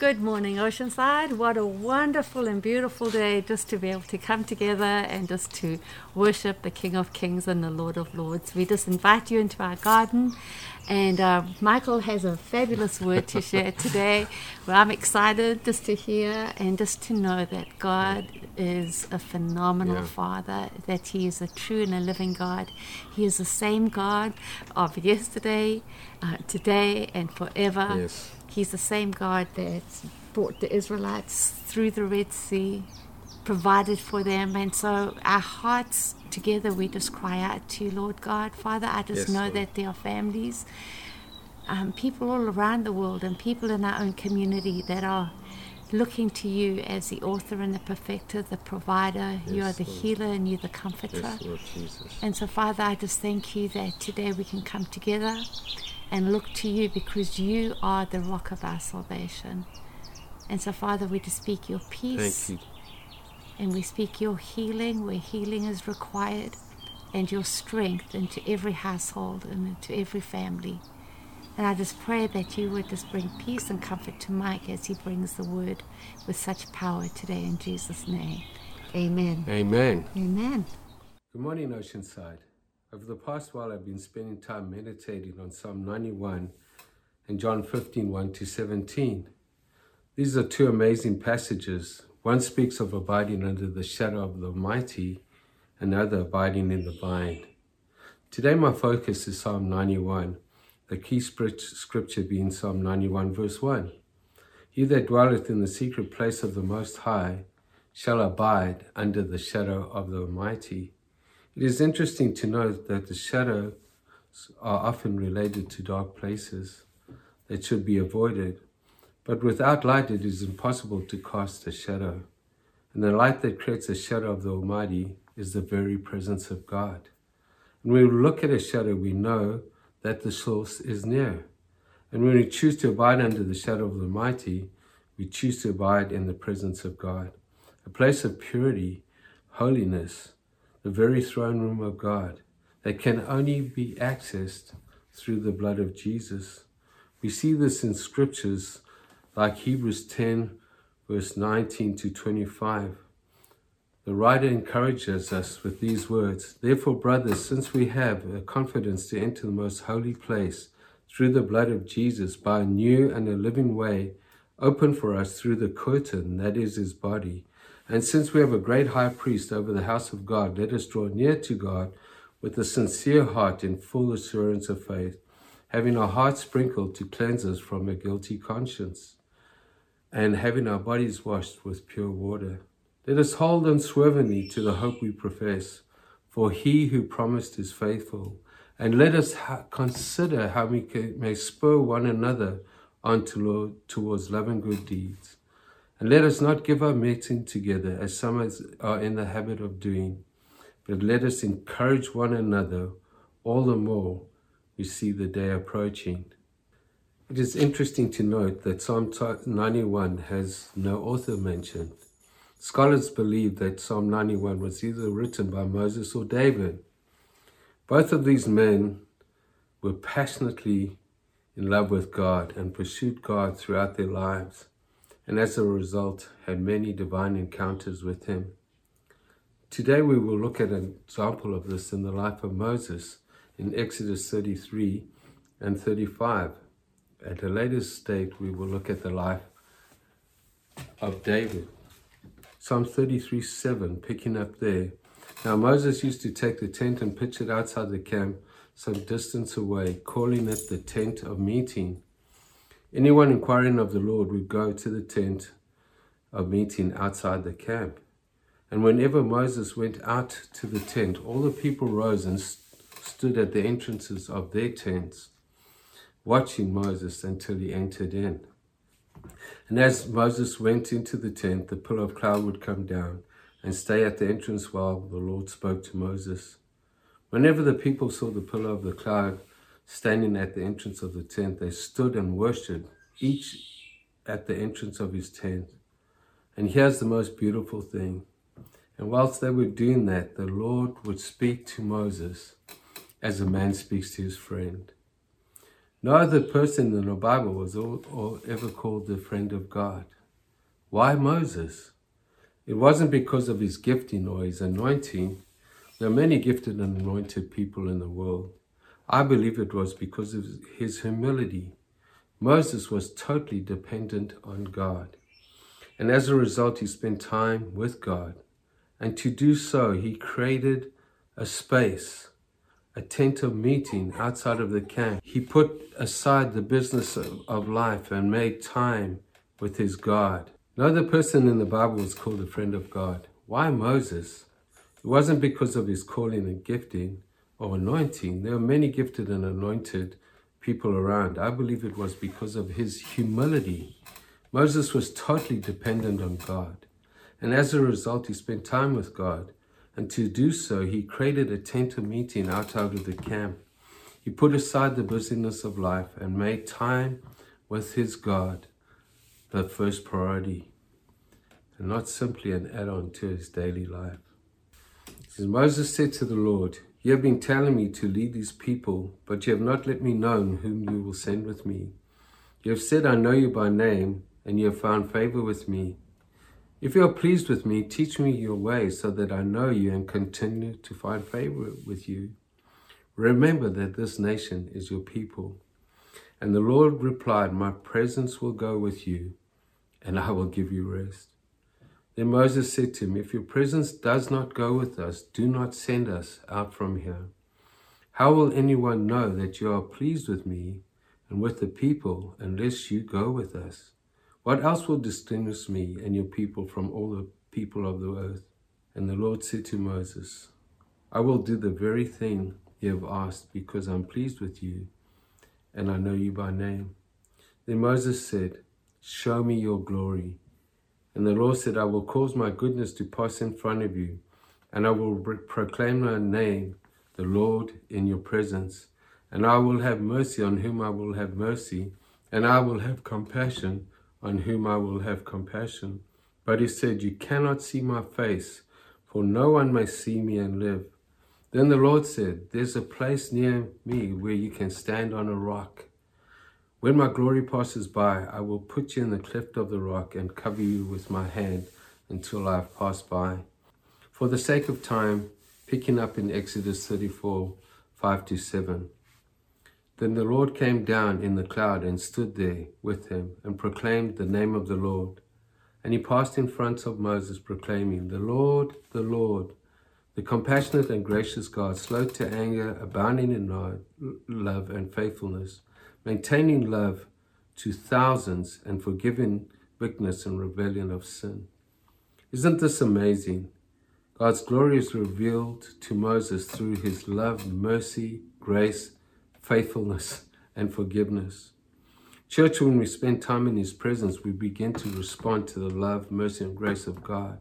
Good morning, Oceanside. What a wonderful and beautiful day just to be able to come together and just to worship the King of Kings and the Lord of Lords. We just invite you into our garden, and uh, Michael has a fabulous word to share today. Well, I'm excited just to hear and just to know that God is a phenomenal Yeah. Father, that He is a true and a living God. He is the same God of yesterday, uh, today, and forever. Yes. He's the same God that brought the Israelites through the Red Sea, provided for them. And so our hearts together, we just cry out to you, Lord God. Father, I just Yes, know Lord. that there are families, um, people all around the world, and people in our own community that are looking to you as the author and the perfecter, the provider. you are the Lord. healer and you're the comforter. Yes, Lord Jesus. And so, Father, I just thank you that today we can come together and look to you because you are the rock of our salvation. And so, Father, we just speak your peace Thank you. And we speak your healing where healing is required and your strength into every household and into every family. And I just pray that you would just bring peace and comfort to Mike as he brings the word with such power today in Jesus' name. Amen. Amen. Amen. Good morning, Oceanside. Over the past while, I've been spending time meditating on Psalm 91 and John 15 1 to 17. These are two amazing passages. One speaks of abiding under the shadow of the Almighty, another abiding in the vine. Today, my focus is Psalm 91, the key scripture being Psalm 91, verse 1. He that dwelleth in the secret place of the Most High shall abide under the shadow of the Almighty. It is interesting to note that the shadows are often related to dark places that should be avoided, but without light it is impossible to cast a shadow. And the light that creates a shadow of the Almighty is the very presence of God. And when we look at a shadow, we know that the source is near. And when we choose to abide under the shadow of the Almighty, we choose to abide in the presence of God, a place of purity, holiness, the very throne room of God that can only be accessed through the blood of Jesus. We see this in scriptures like Hebrews 10, verse 19 to 25. The writer encourages us with these words Therefore, brothers, since we have a confidence to enter the most holy place through the blood of Jesus by a new and a living way, open for us through the curtain that is his body, and since we have a great high priest over the house of God, let us draw near to God with a sincere heart in full assurance of faith, having our hearts sprinkled to cleanse us from a guilty conscience, and having our bodies washed with pure water. Let us hold unswervingly to the hope we profess, for he who promised is faithful. And let us ha- consider how we can, may spur one another on to Lord, towards love and good deeds. And let us not give up meeting together as some are in the habit of doing, but let us encourage one another all the more we see the day approaching. It is interesting to note that Psalm 91 has no author mentioned. Scholars believe that Psalm 91 was either written by Moses or David. Both of these men were passionately in love with God and pursued God throughout their lives, and as a result, had many divine encounters with Him. Today, we will look at an example of this in the life of Moses in Exodus 33 and 35. At a later state, we will look at the life of David. Psalm 33 7, picking up there. Now Moses used to take the tent and pitch it outside the camp, some distance away, calling it the tent of meeting. Anyone inquiring of the Lord would go to the tent of meeting outside the camp. And whenever Moses went out to the tent, all the people rose and st- stood at the entrances of their tents, watching Moses until he entered in. And as Moses went into the tent, the pillar of cloud would come down and stay at the entrance while the Lord spoke to Moses. Whenever the people saw the pillar of the cloud standing at the entrance of the tent, they stood and worshipped, each at the entrance of his tent. And here's the most beautiful thing. And whilst they were doing that, the Lord would speak to Moses as a man speaks to his friend. No other person in the Bible was all, ever called the friend of God. Why Moses? It wasn't because of his gifting or his anointing. There are many gifted and anointed people in the world. I believe it was because of his humility. Moses was totally dependent on God. And as a result, he spent time with God. And to do so, he created a space, a tent of meeting outside of the camp. He put aside the business of, of life and made time with his God. No other person in the Bible was called a friend of God. Why Moses? It wasn't because of his calling and gifting or anointing. There were many gifted and anointed people around. I believe it was because of his humility. Moses was totally dependent on God. And as a result, he spent time with God. And to do so, he created a tent of meeting out of the camp. He put aside the busyness of life and made time with his God the first priority, and not simply an add on to his daily life. As Moses said to the Lord, You have been telling me to lead these people, but you have not let me know whom you will send with me. You have said, I know you by name, and you have found favor with me. If you are pleased with me, teach me your way so that I know you and continue to find favor with you. Remember that this nation is your people. And the Lord replied, My presence will go with you, and I will give you rest. Then Moses said to him, If your presence does not go with us, do not send us out from here. How will anyone know that you are pleased with me and with the people unless you go with us? What else will distinguish me and your people from all the people of the earth? And the Lord said to Moses, I will do the very thing you have asked because I'm pleased with you and I know you by name. Then Moses said, Show me your glory. And the Lord said, I will cause my goodness to pass in front of you, and I will proclaim my name, the Lord, in your presence. And I will have mercy on whom I will have mercy, and I will have compassion on whom I will have compassion. But he said, You cannot see my face, for no one may see me and live. Then the Lord said, There's a place near me where you can stand on a rock. When my glory passes by, I will put you in the cleft of the rock and cover you with my hand until I have passed by. For the sake of time, picking up in Exodus 34 5 to 7. Then the Lord came down in the cloud and stood there with him and proclaimed the name of the Lord. And he passed in front of Moses, proclaiming, The Lord, the Lord, the compassionate and gracious God, slow to anger, abounding in love and faithfulness, maintaining love to thousands, and forgiving weakness and rebellion of sin. Isn't this amazing? God's glory is revealed to Moses through his love, mercy, grace, faithfulness, and forgiveness. Church, when we spend time in His presence, we begin to respond to the love, mercy, and grace of God.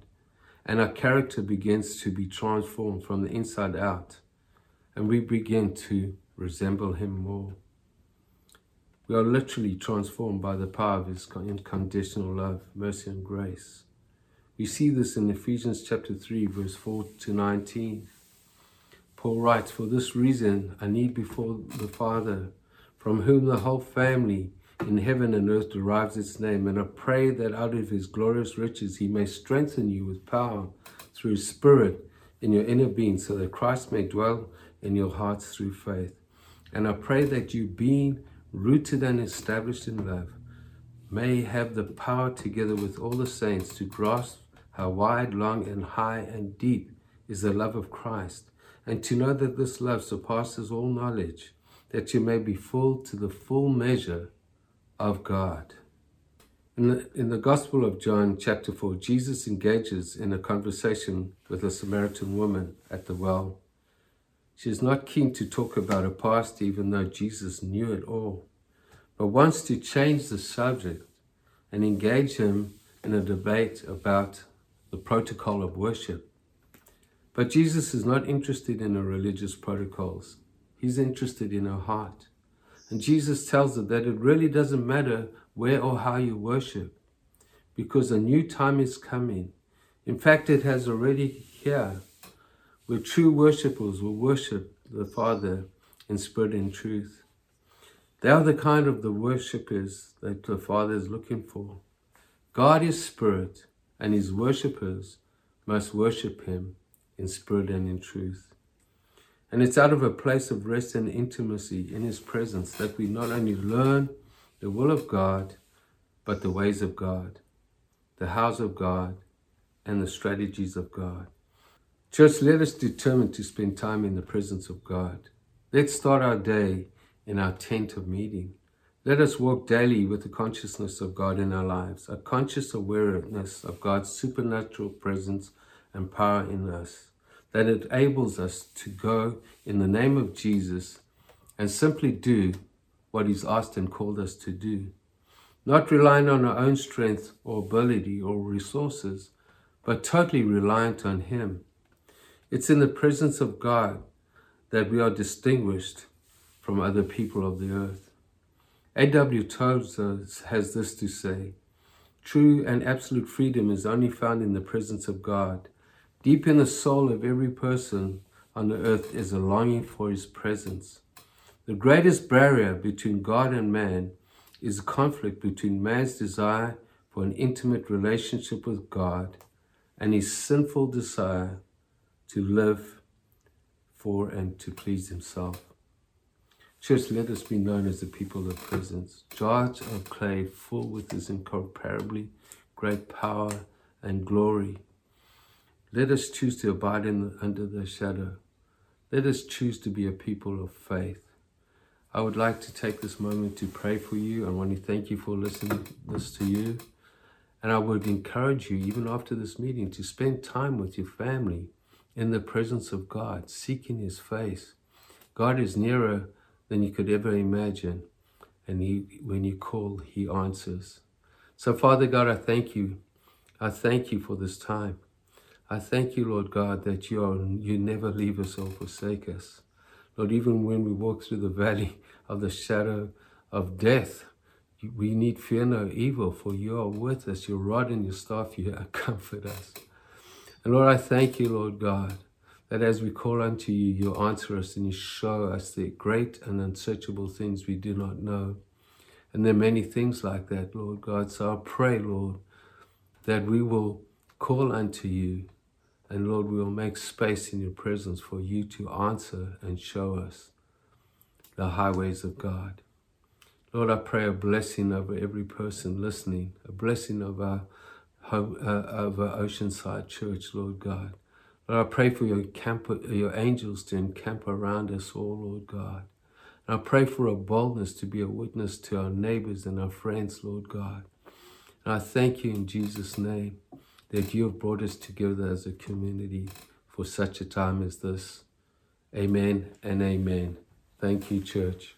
And our character begins to be transformed from the inside out. And we begin to resemble Him more. We are literally transformed by the power of His unconditional love, mercy, and grace. We see this in Ephesians chapter 3, verse 4 to 19. Paul writes, For this reason I need before the Father, from whom the whole family in heaven and earth derives its name, and I pray that out of his glorious riches he may strengthen you with power through his Spirit in your inner being, so that Christ may dwell in your hearts through faith. And I pray that you, being rooted and established in love, may have the power together with all the saints to grasp how wide, long, and high and deep is the love of Christ and to know that this love surpasses all knowledge, that you may be full to the full measure of God. In the, in the Gospel of John, chapter 4, Jesus engages in a conversation with a Samaritan woman at the well. She is not keen to talk about her past, even though Jesus knew it all, but wants to change the subject and engage him in a debate about the protocol of worship. But Jesus is not interested in our religious protocols. He's interested in our heart. And Jesus tells us that it really doesn't matter where or how you worship because a new time is coming. In fact, it has already here where true worshippers will worship the Father in spirit and truth. They are the kind of the worshippers that the Father is looking for. God is spirit, and his worshippers must worship him in spirit and in truth. And it's out of a place of rest and intimacy in his presence that we not only learn the will of God, but the ways of God, the house of God, and the strategies of God. Church, let us determine to spend time in the presence of God. Let's start our day in our tent of meeting. Let us walk daily with the consciousness of God in our lives, a conscious awareness of God's supernatural presence and power in us, that enables us to go in the name of Jesus and simply do what He's asked and called us to do. Not relying on our own strength or ability or resources, but totally reliant on Him. It's in the presence of God that we are distinguished from other people of the earth. A.W. Tozer has this to say True and absolute freedom is only found in the presence of God. Deep in the soul of every person on the earth is a longing for His presence. The greatest barrier between God and man is a conflict between man's desire for an intimate relationship with God and his sinful desire to live for and to please himself. Church, let us be known as the people of presence, jars of clay full with his incomparably great power and glory. Let us choose to abide in, under the shadow. Let us choose to be a people of faith. I would like to take this moment to pray for you. I want to thank you for listening this to you. And I would encourage you, even after this meeting, to spend time with your family in the presence of God, seeking His face. God is nearer than you could ever imagine. And he, when you call, He answers. So, Father God, I thank you. I thank you for this time. I thank you, Lord God, that you, are, you never leave us or forsake us. Lord, even when we walk through the valley of the shadow of death, we need fear no evil, for you are with us. Your rod and your staff, you comfort us. And Lord, I thank you, Lord God, that as we call unto you, you answer us and you show us the great and unsearchable things we do not know. And there are many things like that, Lord God. So I pray, Lord, that we will call unto you and Lord, we will make space in your presence for you to answer and show us the highways of God. Lord, I pray a blessing over every person listening, a blessing over, home, uh, Oceanside Church, Lord God. Lord, I pray for your, camp, your angels to encamp around us all, Lord God. And I pray for a boldness to be a witness to our neighbors and our friends, Lord God. And I thank you in Jesus' name that you have brought us together as a community for such a time as this. Amen and amen. Thank you, church.